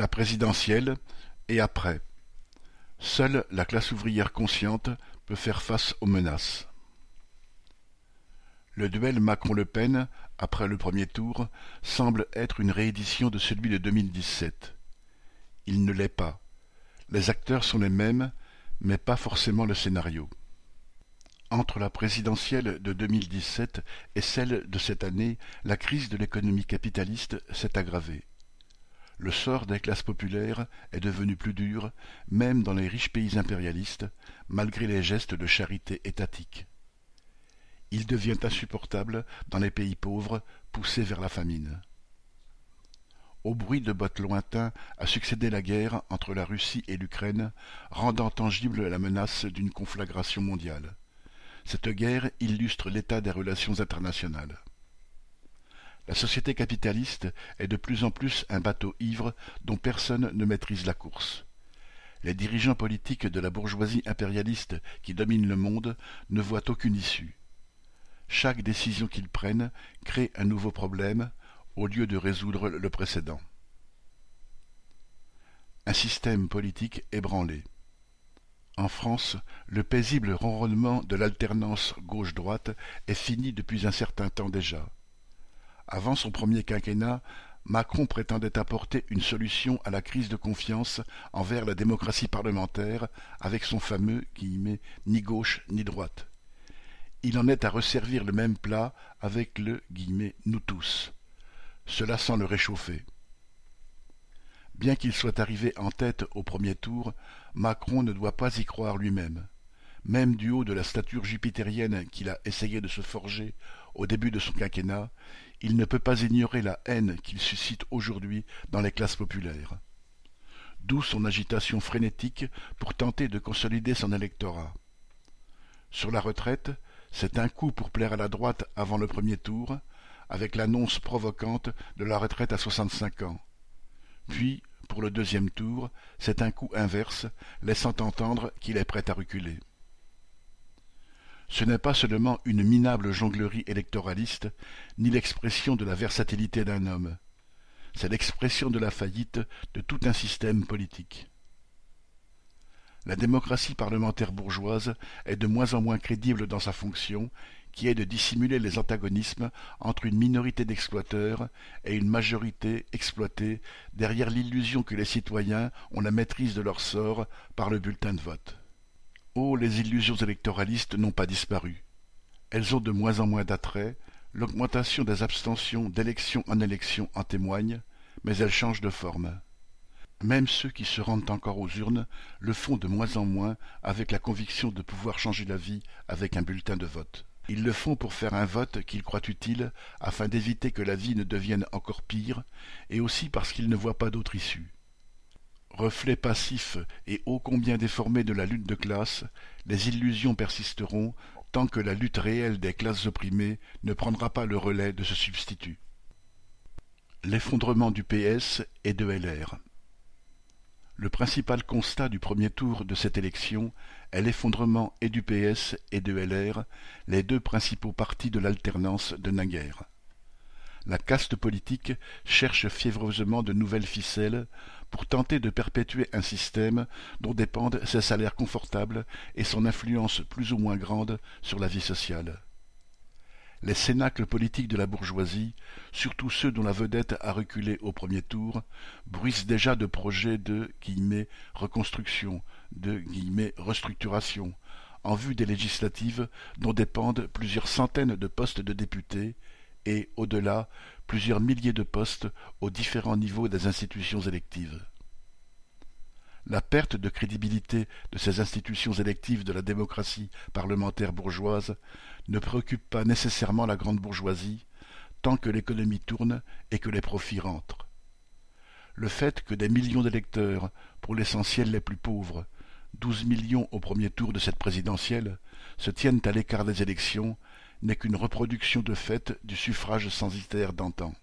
La présidentielle, et après. Seule la classe ouvrière consciente peut faire face aux menaces. Le duel Macron-Le Pen, après le premier tour, semble être une réédition de celui de 2017. Il ne l'est pas. Les acteurs sont les mêmes, mais pas forcément le scénario. Entre la présidentielle de 2017 et celle de cette année, la crise de l'économie capitaliste s'est aggravée. Le sort des classes populaires est devenu plus dur, même dans les riches pays impérialistes, malgré les gestes de charité étatique. Il devient insupportable dans les pays pauvres, poussés vers la famine. Au bruit de bottes lointains a succédé la guerre entre la Russie et l'Ukraine, rendant tangible la menace d'une conflagration mondiale. Cette guerre illustre l'état des relations internationales. La société capitaliste est de plus en plus un bateau ivre dont personne ne maîtrise la course. Les dirigeants politiques de la bourgeoisie impérialiste qui domine le monde ne voient aucune issue. Chaque décision qu'ils prennent crée un nouveau problème au lieu de résoudre le précédent. Un système politique ébranlé. En France, le paisible ronronnement de l'alternance gauche-droite est fini depuis un certain temps déjà. Avant son premier quinquennat, Macron prétendait apporter une solution à la crise de confiance envers la démocratie parlementaire avec son fameux « ni gauche ni droite ». Il en est à resservir le même plat avec le « nous tous ». Cela sans le réchauffer. Bien qu'il soit arrivé en tête au premier tour, Macron ne doit pas y croire lui-même. Même du haut de la stature jupitérienne qu'il a essayé de se forger au début de son quinquennat, il ne peut pas ignorer la haine qu'il suscite aujourd'hui dans les classes populaires. D'où son agitation frénétique pour tenter de consolider son électorat. Sur la retraite, c'est un coup pour plaire à la droite avant le premier tour, avec l'annonce provocante de la retraite à soixante-cinq ans. Puis, pour le deuxième tour, c'est un coup inverse, laissant entendre qu'il est prêt à reculer. Ce n'est pas seulement une minable jonglerie électoraliste, ni l'expression de la versatilité d'un homme. C'est l'expression de la faillite de tout un système politique. La démocratie parlementaire bourgeoise est de moins en moins crédible dans sa fonction, qui est de dissimuler les antagonismes entre une minorité d'exploiteurs et une majorité exploitée derrière l'illusion que les citoyens ont la maîtrise de leur sort par le bulletin de vote. Oh, les illusions électoralistes n'ont pas disparu. Elles ont de moins en moins d'attrait, l'augmentation des abstentions d'élection en élection en témoigne, mais elles changent de forme. Même ceux qui se rendent encore aux urnes le font de moins en moins avec la conviction de pouvoir changer la vie avec un bulletin de vote. Ils le font pour faire un vote qu'ils croient utile afin d'éviter que la vie ne devienne encore pire, et aussi parce qu'ils ne voient pas d'autre issue. Reflet passif et ô combien déformé de la lutte de classe, les illusions persisteront tant que la lutte réelle des classes opprimées ne prendra pas le relais de ce substitut. L'effondrement du PS et de LR. Le principal constat du premier tour de cette élection est l'effondrement et du PS et de LR, les deux principaux partis de l'alternance de naguère. La caste politique cherche fiévreusement de nouvelles ficelles pour tenter de perpétuer un système dont dépendent ses salaires confortables et son influence plus ou moins grande sur la vie sociale. Les cénacles politiques de la bourgeoisie, surtout ceux dont la vedette a reculé au premier tour, bruissent déjà de projets de reconstruction, de restructuration, en vue des législatives dont dépendent plusieurs centaines de postes de députés et, au-delà, plusieurs milliers de postes aux différents niveaux des institutions électives. La perte de crédibilité de ces institutions électives de la démocratie parlementaire bourgeoise ne préoccupe pas nécessairement la grande bourgeoisie, tant que l'économie tourne et que les profits rentrent. Le fait que des millions d'électeurs, pour l'essentiel les plus pauvres, douze millions au premier tour de cette présidentielle, se tiennent à l'écart des élections n'est qu'une reproduction de fait du suffrage censitaire d'antan.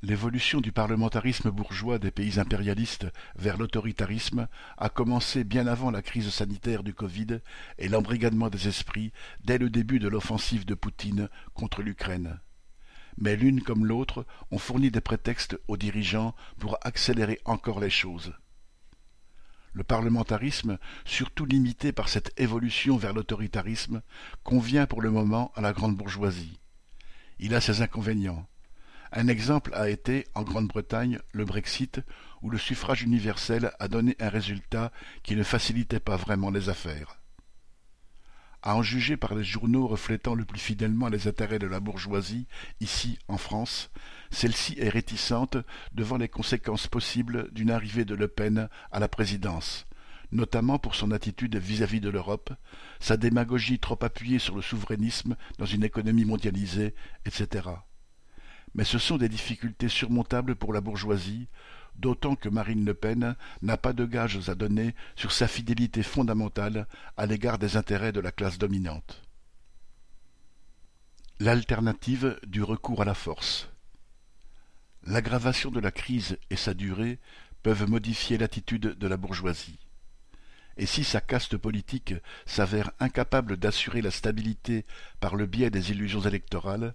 L'évolution du parlementarisme bourgeois des pays impérialistes vers l'autoritarisme a commencé bien avant la crise sanitaire du Covid et l'embrigadement des esprits dès le début de l'offensive de Poutine contre l'Ukraine. mais l'une comme l'autre ont fourni des prétextes aux dirigeants pour accélérer encore les choses. Le parlementarisme, surtout limité par cette évolution vers l'autoritarisme, convient pour le moment à la grande bourgeoisie. Il a ses inconvénients. Un exemple a été, en Grande-Bretagne, le Brexit, où le suffrage universel a donné un résultat qui ne facilitait pas vraiment les affaires. À en juger par les journaux reflétant le plus fidèlement les intérêts de la bourgeoisie, ici, en France, celle-ci est réticente devant les conséquences possibles d'une arrivée de Le Pen à la présidence, notamment pour son attitude vis-à-vis de l'Europe, sa démagogie trop appuyée sur le souverainisme dans une économie mondialisée, etc mais ce sont des difficultés surmontables pour la bourgeoisie, d'autant que Marine Le Pen n'a pas de gages à donner sur sa fidélité fondamentale à l'égard des intérêts de la classe dominante. L'alternative du recours à la force. L'aggravation de la crise et sa durée peuvent modifier l'attitude de la bourgeoisie. Et si sa caste politique s'avère incapable d'assurer la stabilité par le biais des illusions électorales,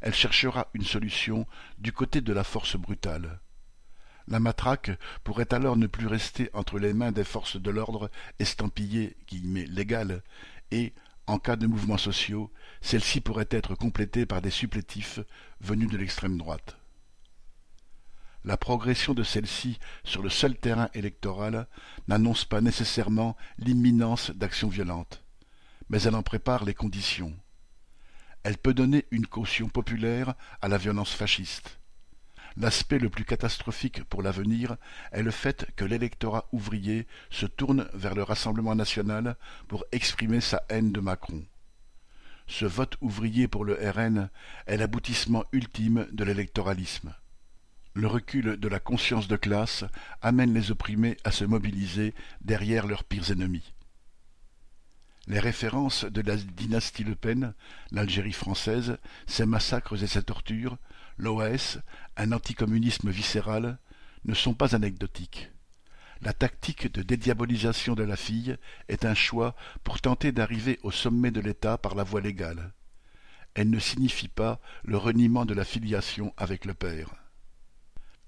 elle cherchera une solution du côté de la force brutale. La matraque pourrait alors ne plus rester entre les mains des forces de l'ordre estampillées légales et, en cas de mouvements sociaux, celle-ci pourrait être complétée par des supplétifs venus de l'extrême droite. La progression de celle-ci sur le seul terrain électoral n'annonce pas nécessairement l'imminence d'actions violentes, mais elle en prépare les conditions elle peut donner une caution populaire à la violence fasciste. L'aspect le plus catastrophique pour l'avenir est le fait que l'électorat ouvrier se tourne vers le Rassemblement national pour exprimer sa haine de Macron. Ce vote ouvrier pour le RN est l'aboutissement ultime de l'électoralisme. Le recul de la conscience de classe amène les opprimés à se mobiliser derrière leurs pires ennemis. Les références de la dynastie Le Pen, l'Algérie française, ses massacres et ses tortures, l'OAS, un anticommunisme viscéral, ne sont pas anecdotiques. La tactique de dédiabolisation de la fille est un choix pour tenter d'arriver au sommet de l'État par la voie légale. Elle ne signifie pas le reniement de la filiation avec le père.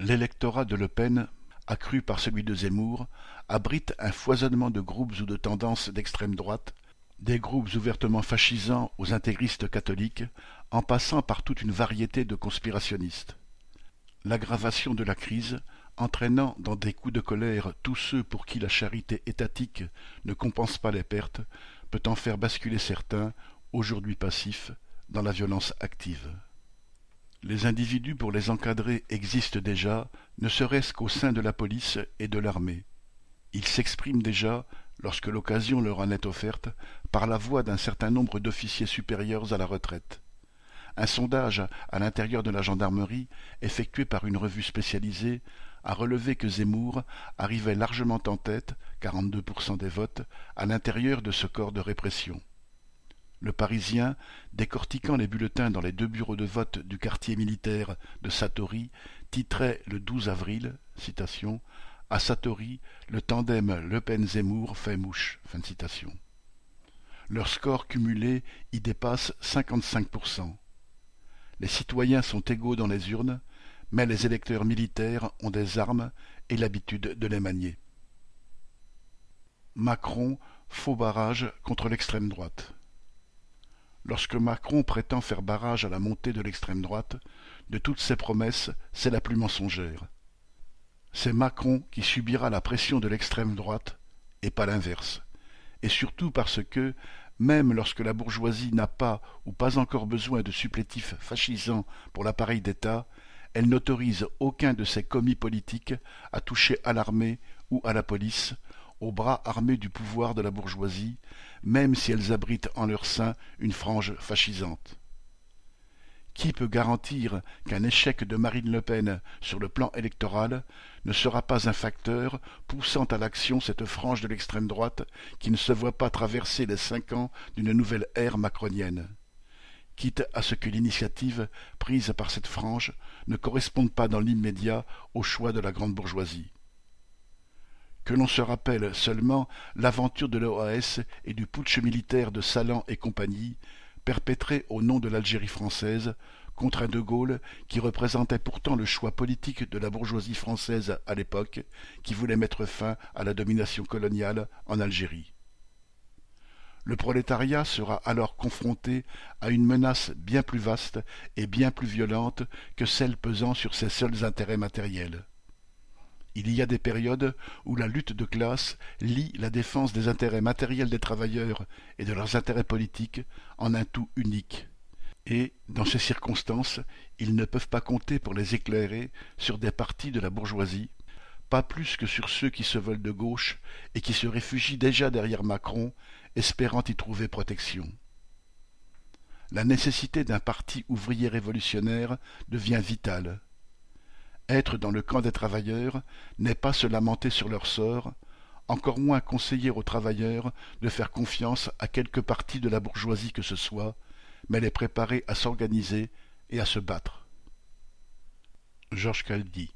L'électorat de Le Pen, accru par celui de Zemmour, abrite un foisonnement de groupes ou de tendances d'extrême droite des groupes ouvertement fascisants aux intégristes catholiques, en passant par toute une variété de conspirationnistes. L'aggravation de la crise, entraînant dans des coups de colère tous ceux pour qui la charité étatique ne compense pas les pertes, peut en faire basculer certains, aujourd'hui passifs, dans la violence active. Les individus pour les encadrer existent déjà, ne serait-ce qu'au sein de la police et de l'armée. Ils s'expriment déjà lorsque l'occasion leur en est offerte, par la voix d'un certain nombre d'officiers supérieurs à la retraite. Un sondage à l'intérieur de la gendarmerie, effectué par une revue spécialisée, a relevé que Zemmour arrivait largement en tête, 42% des votes, à l'intérieur de ce corps de répression. Le Parisien, décortiquant les bulletins dans les deux bureaux de vote du quartier militaire de Satori, titrait le 12 avril citation, à Satori, le tandem Le Pen-Zemmour fait mouche. Leur score cumulé y dépasse 55%. Les citoyens sont égaux dans les urnes, mais les électeurs militaires ont des armes et l'habitude de les manier. Macron, faux barrage contre l'extrême droite. Lorsque Macron prétend faire barrage à la montée de l'extrême droite, de toutes ses promesses, c'est la plus mensongère c'est Macron qui subira la pression de l'extrême droite, et pas l'inverse. Et surtout parce que, même lorsque la bourgeoisie n'a pas ou pas encore besoin de supplétifs fascisants pour l'appareil d'État, elle n'autorise aucun de ses commis politiques à toucher à l'armée ou à la police, aux bras armés du pouvoir de la bourgeoisie, même si elles abritent en leur sein une frange fascisante. Qui peut garantir qu'un échec de Marine Le Pen sur le plan électoral ne sera pas un facteur poussant à l'action cette frange de l'extrême droite qui ne se voit pas traverser les cinq ans d'une nouvelle ère macronienne? Quitte à ce que l'initiative prise par cette frange ne corresponde pas dans l'immédiat au choix de la grande bourgeoisie. Que l'on se rappelle seulement l'aventure de l'OAS et du putsch militaire de Salan et compagnie, perpétré au nom de l'Algérie française contre un De Gaulle qui représentait pourtant le choix politique de la bourgeoisie française à l'époque, qui voulait mettre fin à la domination coloniale en Algérie. Le prolétariat sera alors confronté à une menace bien plus vaste et bien plus violente que celle pesant sur ses seuls intérêts matériels. Il y a des périodes où la lutte de classe lie la défense des intérêts matériels des travailleurs et de leurs intérêts politiques en un tout unique. Et, dans ces circonstances, ils ne peuvent pas compter pour les éclairer sur des partis de la bourgeoisie, pas plus que sur ceux qui se veulent de gauche et qui se réfugient déjà derrière Macron, espérant y trouver protection. La nécessité d'un parti ouvrier révolutionnaire devient vitale. Être dans le camp des travailleurs n'est pas se lamenter sur leur sort, encore moins conseiller aux travailleurs de faire confiance à quelque partie de la bourgeoisie que ce soit, mais les préparer à s'organiser et à se battre. Georges Caldi